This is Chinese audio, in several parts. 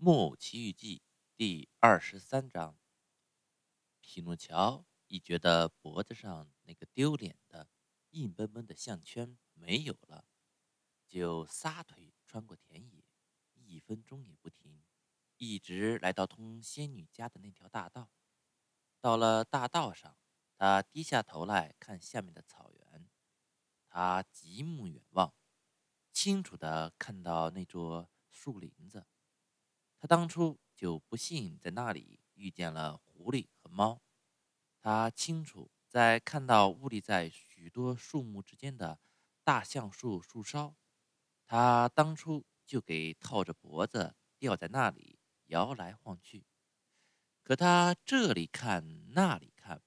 《木偶奇遇记》第二十三章，匹诺乔一觉得脖子上那个丢脸的、硬邦邦的项圈没有了，就撒腿穿过田野，一分钟也不停，一直来到通仙女家的那条大道。到了大道上，他低下头来看下面的草原，他极目远望，清楚的看到那座树林子。他当初就不幸在那里遇见了狐狸和猫。他清楚，在看到兀立在许多树木之间的大橡树树梢，他当初就给套着脖子吊在那里摇来晃去。可他这里看那里看，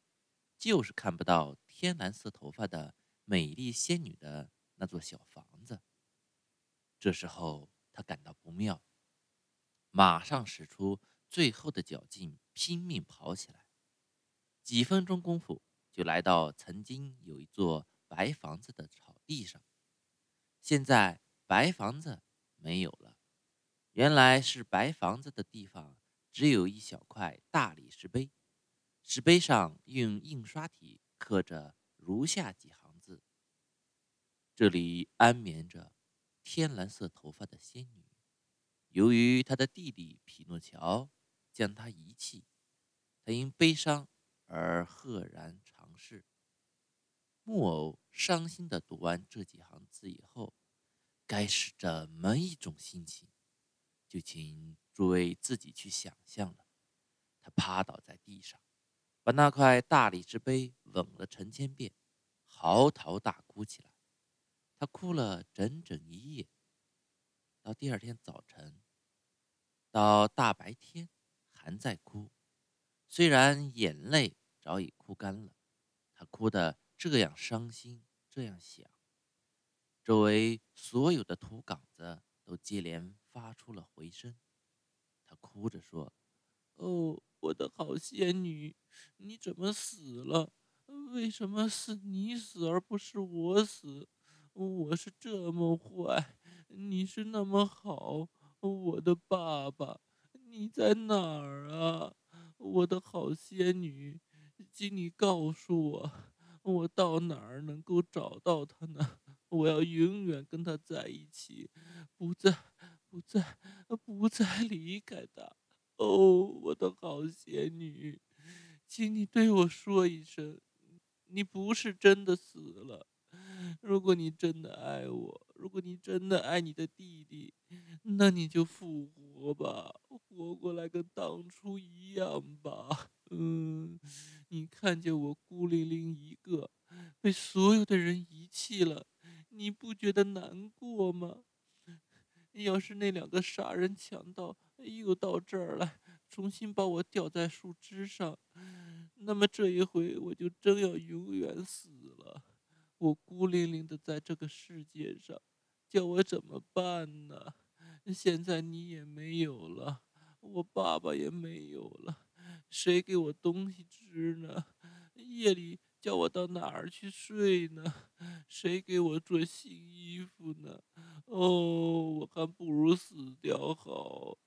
就是看不到天蓝色头发的美丽仙女的那座小房子。这时候他感到不妙。马上使出最后的脚劲，拼命跑起来。几分钟功夫，就来到曾经有一座白房子的草地上。现在白房子没有了，原来是白房子的地方只有一小块大理石碑，石碑上用印刷体刻着如下几行字：“这里安眠着天蓝色头发的仙女。”由于他的弟弟匹诺乔将他遗弃，他因悲伤而赫然长逝。木偶伤心地读完这几行字以后，该是怎么一种心情？就请诸位自己去想象了。他趴倒在地上，把那块大理石碑吻了成千遍，嚎啕大哭起来。他哭了整整一夜。到第二天早晨。到大白天还在哭，虽然眼泪早已哭干了，他哭得这样伤心，这样想。周围所有的土岗子都接连发出了回声。他哭着说：“哦，我的好仙女，你怎么死了？为什么是你死而不是我死？我是这么坏，你是那么好。”我的爸爸，你在哪儿啊？我的好仙女，请你告诉我，我到哪儿能够找到他呢？我要永远跟他在一起，不再、不再、不再离开他。哦，我的好仙女，请你对我说一声，你不是真的死了。如果你真的爱我，如果你真的爱你的弟弟，那你就复活吧，活过来跟当初一样吧。嗯，你看见我孤零零一个，被所有的人遗弃了，你不觉得难过吗？要是那两个杀人强盗又到这儿来，重新把我吊在树枝上，那么这一回我就真要永远死了。我孤零零的在这个世界上，叫我怎么办呢？现在你也没有了，我爸爸也没有了，谁给我东西吃呢？夜里叫我到哪儿去睡呢？谁给我做新衣服呢？哦，我还不如死掉好，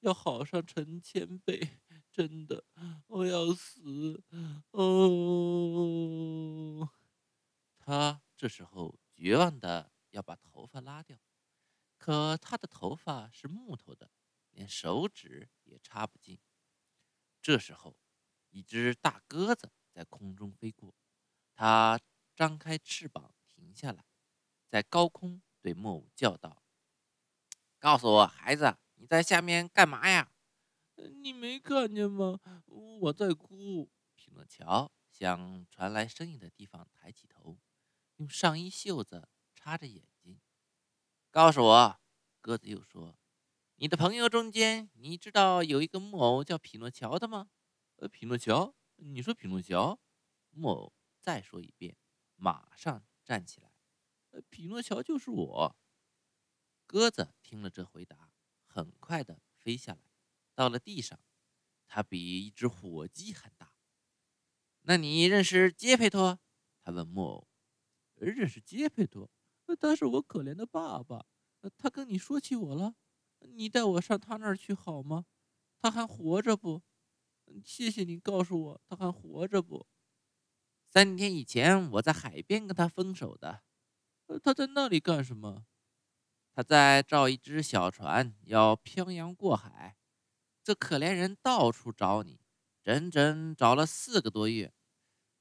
要好上成千倍，真的，我要死，哦。他这时候绝望的要把头发拉掉，可他的头发是木头的，连手指也插不进。这时候，一只大鸽子在空中飞过，它张开翅膀停下来，在高空对木偶叫道：“告诉我，孩子，你在下面干嘛呀？你没看见吗？我在哭。”匹诺乔向传来声音的地方抬起头。用上衣袖子插着眼，告诉我，鸽子又说：“你的朋友中间，你知道有一个木偶叫匹诺乔的吗？”呃，匹诺乔，你说匹诺乔？木偶再说一遍，马上站起来。呃，匹诺乔就是我。鸽子听了这回答，很快的飞下来，到了地上，它比一只火鸡还大。那你认识杰佩托？他问木偶。认识杰佩托，他是我可怜的爸爸。他跟你说起我了？你带我上他那儿去好吗？他还活着不？谢谢你告诉我他还活着不？三天以前我在海边跟他分手的。他在那里干什么？他在造一只小船，要漂洋过海。这可怜人到处找你，整整找了四个多月，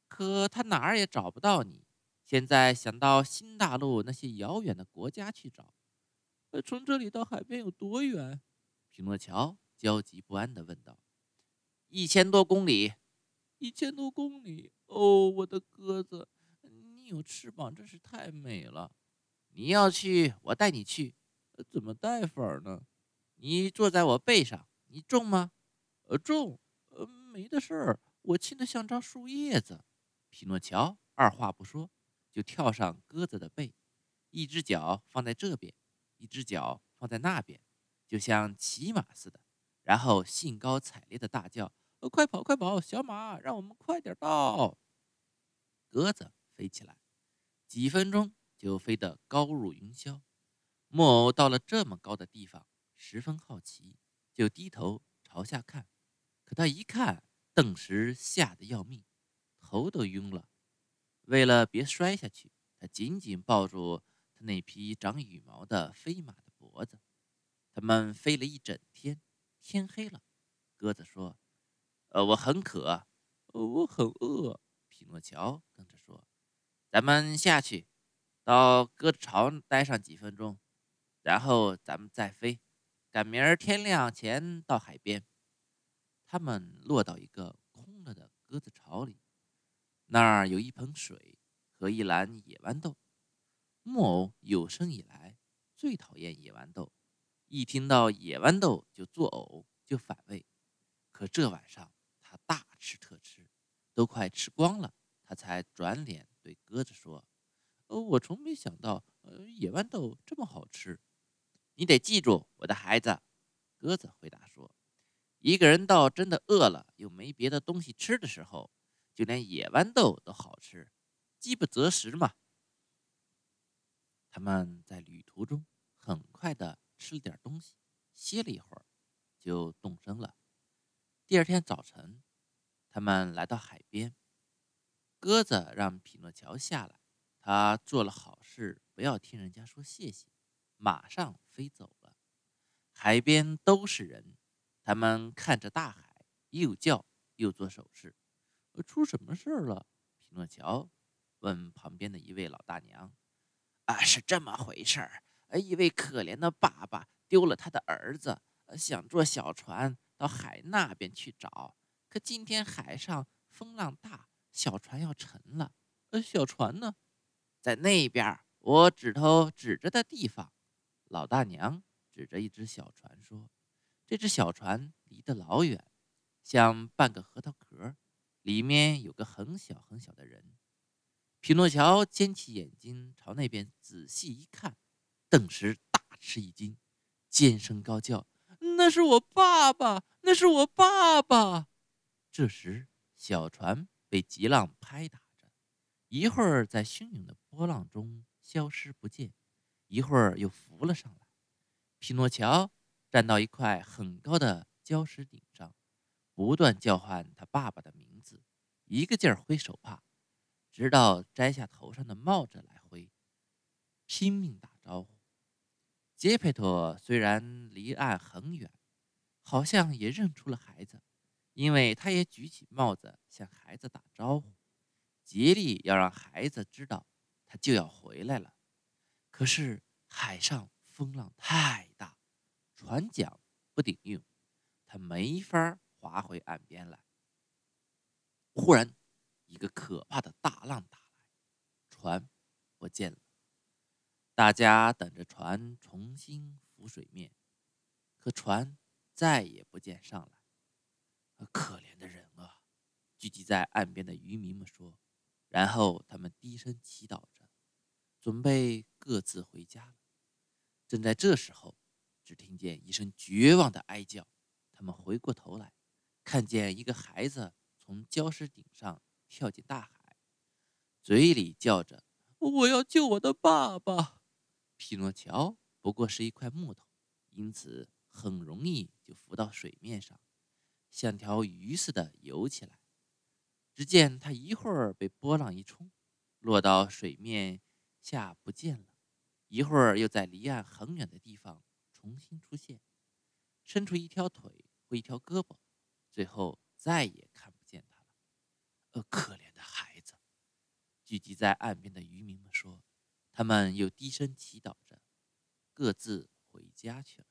可他哪儿也找不到你。现在想到新大陆那些遥远的国家去找。呃，从这里到海边有多远？匹诺乔焦急不安地问道。一千多公里。一千多公里。哦，我的鸽子，你有翅膀真是太美了。你要去，我带你去。怎么带法呢？你坐在我背上。你重吗？呃，重，呃，没的事儿，我轻得像张树叶子。匹诺乔二话不说，就跳上鸽子的背，一只脚放在这边，一只脚放在那边，就像骑马似的。然后兴高采烈地大叫：“呃，快跑，快跑，小马，让我们快点到！”鸽子飞起来，几分钟就飞得高入云霄。木偶到了这么高的地方，十分好奇。就低头朝下看，可他一看，顿时吓得要命，头都晕了。为了别摔下去，他紧紧抱住他那匹长羽毛的飞马的脖子。他们飞了一整天，天黑了。鸽子说：“呃，我很渴，我很饿。”匹诺乔跟着说：“咱们下去，到鸽子巢待上几分钟，然后咱们再飞。”赶明儿天亮前到海边，他们落到一个空了的鸽子巢里，那儿有一盆水和一篮野豌豆。木偶有生以来最讨厌野豌豆，一听到野豌豆就作呕，就反胃。可这晚上他大吃特吃，都快吃光了，他才转脸对鸽子说：“哦，我从没想到，呃，野豌豆这么好吃。”你得记住，我的孩子，鸽子回答说：“一个人到真的饿了又没别的东西吃的时候，就连野豌豆都好吃，饥不择食嘛。”他们在旅途中很快的吃了点东西，歇了一会儿，就动身了。第二天早晨，他们来到海边，鸽子让匹诺乔下来，他做了好事，不要听人家说谢谢。马上飞走了，海边都是人，他们看着大海，又叫又做手势。出什么事儿了？匹诺乔问旁边的一位老大娘。啊，是这么回事儿。一位可怜的爸爸丢了他的儿子，想坐小船到海那边去找，可今天海上风浪大，小船要沉了。呃，小船呢？在那边，我指头指着的地方。老大娘指着一只小船说：“这只小船离得老远，像半个核桃壳，里面有个很小很小的人。”匹诺乔尖起眼睛朝那边仔细一看，顿时大吃一惊，尖声高叫：“那是我爸爸！那是我爸爸！”这时，小船被急浪拍打着，一会儿在汹涌的波浪中消失不见。一会儿又浮了上来。匹诺乔站到一块很高的礁石顶上，不断叫唤他爸爸的名，一个劲儿挥手帕，直到摘下头上的帽子来挥，拼命打招呼。杰佩托虽然离岸很远，好像也认出了孩子，因为他也举起帽子向孩子打招呼，竭力要让孩子知道他就要回来了。可是海上风浪太大，船桨不顶用，他没法划回岸边来。忽然，一个可怕的大浪打来，船不见了。大家等着船重新浮水面，可船再也不见上来。可怜的人啊！聚集在岸边的渔民们说，然后他们低声祈祷着。准备各自回家了。正在这时候，只听见一声绝望的哀叫。他们回过头来，看见一个孩子从礁石顶上跳进大海，嘴里叫着：“我要救我的爸爸。”匹诺乔不过是一块木头，因此很容易就浮到水面上，像条鱼似的游起来。只见他一会儿被波浪一冲，落到水面下不见了；一会儿又在离岸很远的地方重新出现，伸出一条腿或一条胳膊，最后再也看。呃，可怜的孩子！聚集在岸边的渔民们说，他们又低声祈祷着，各自回家去了。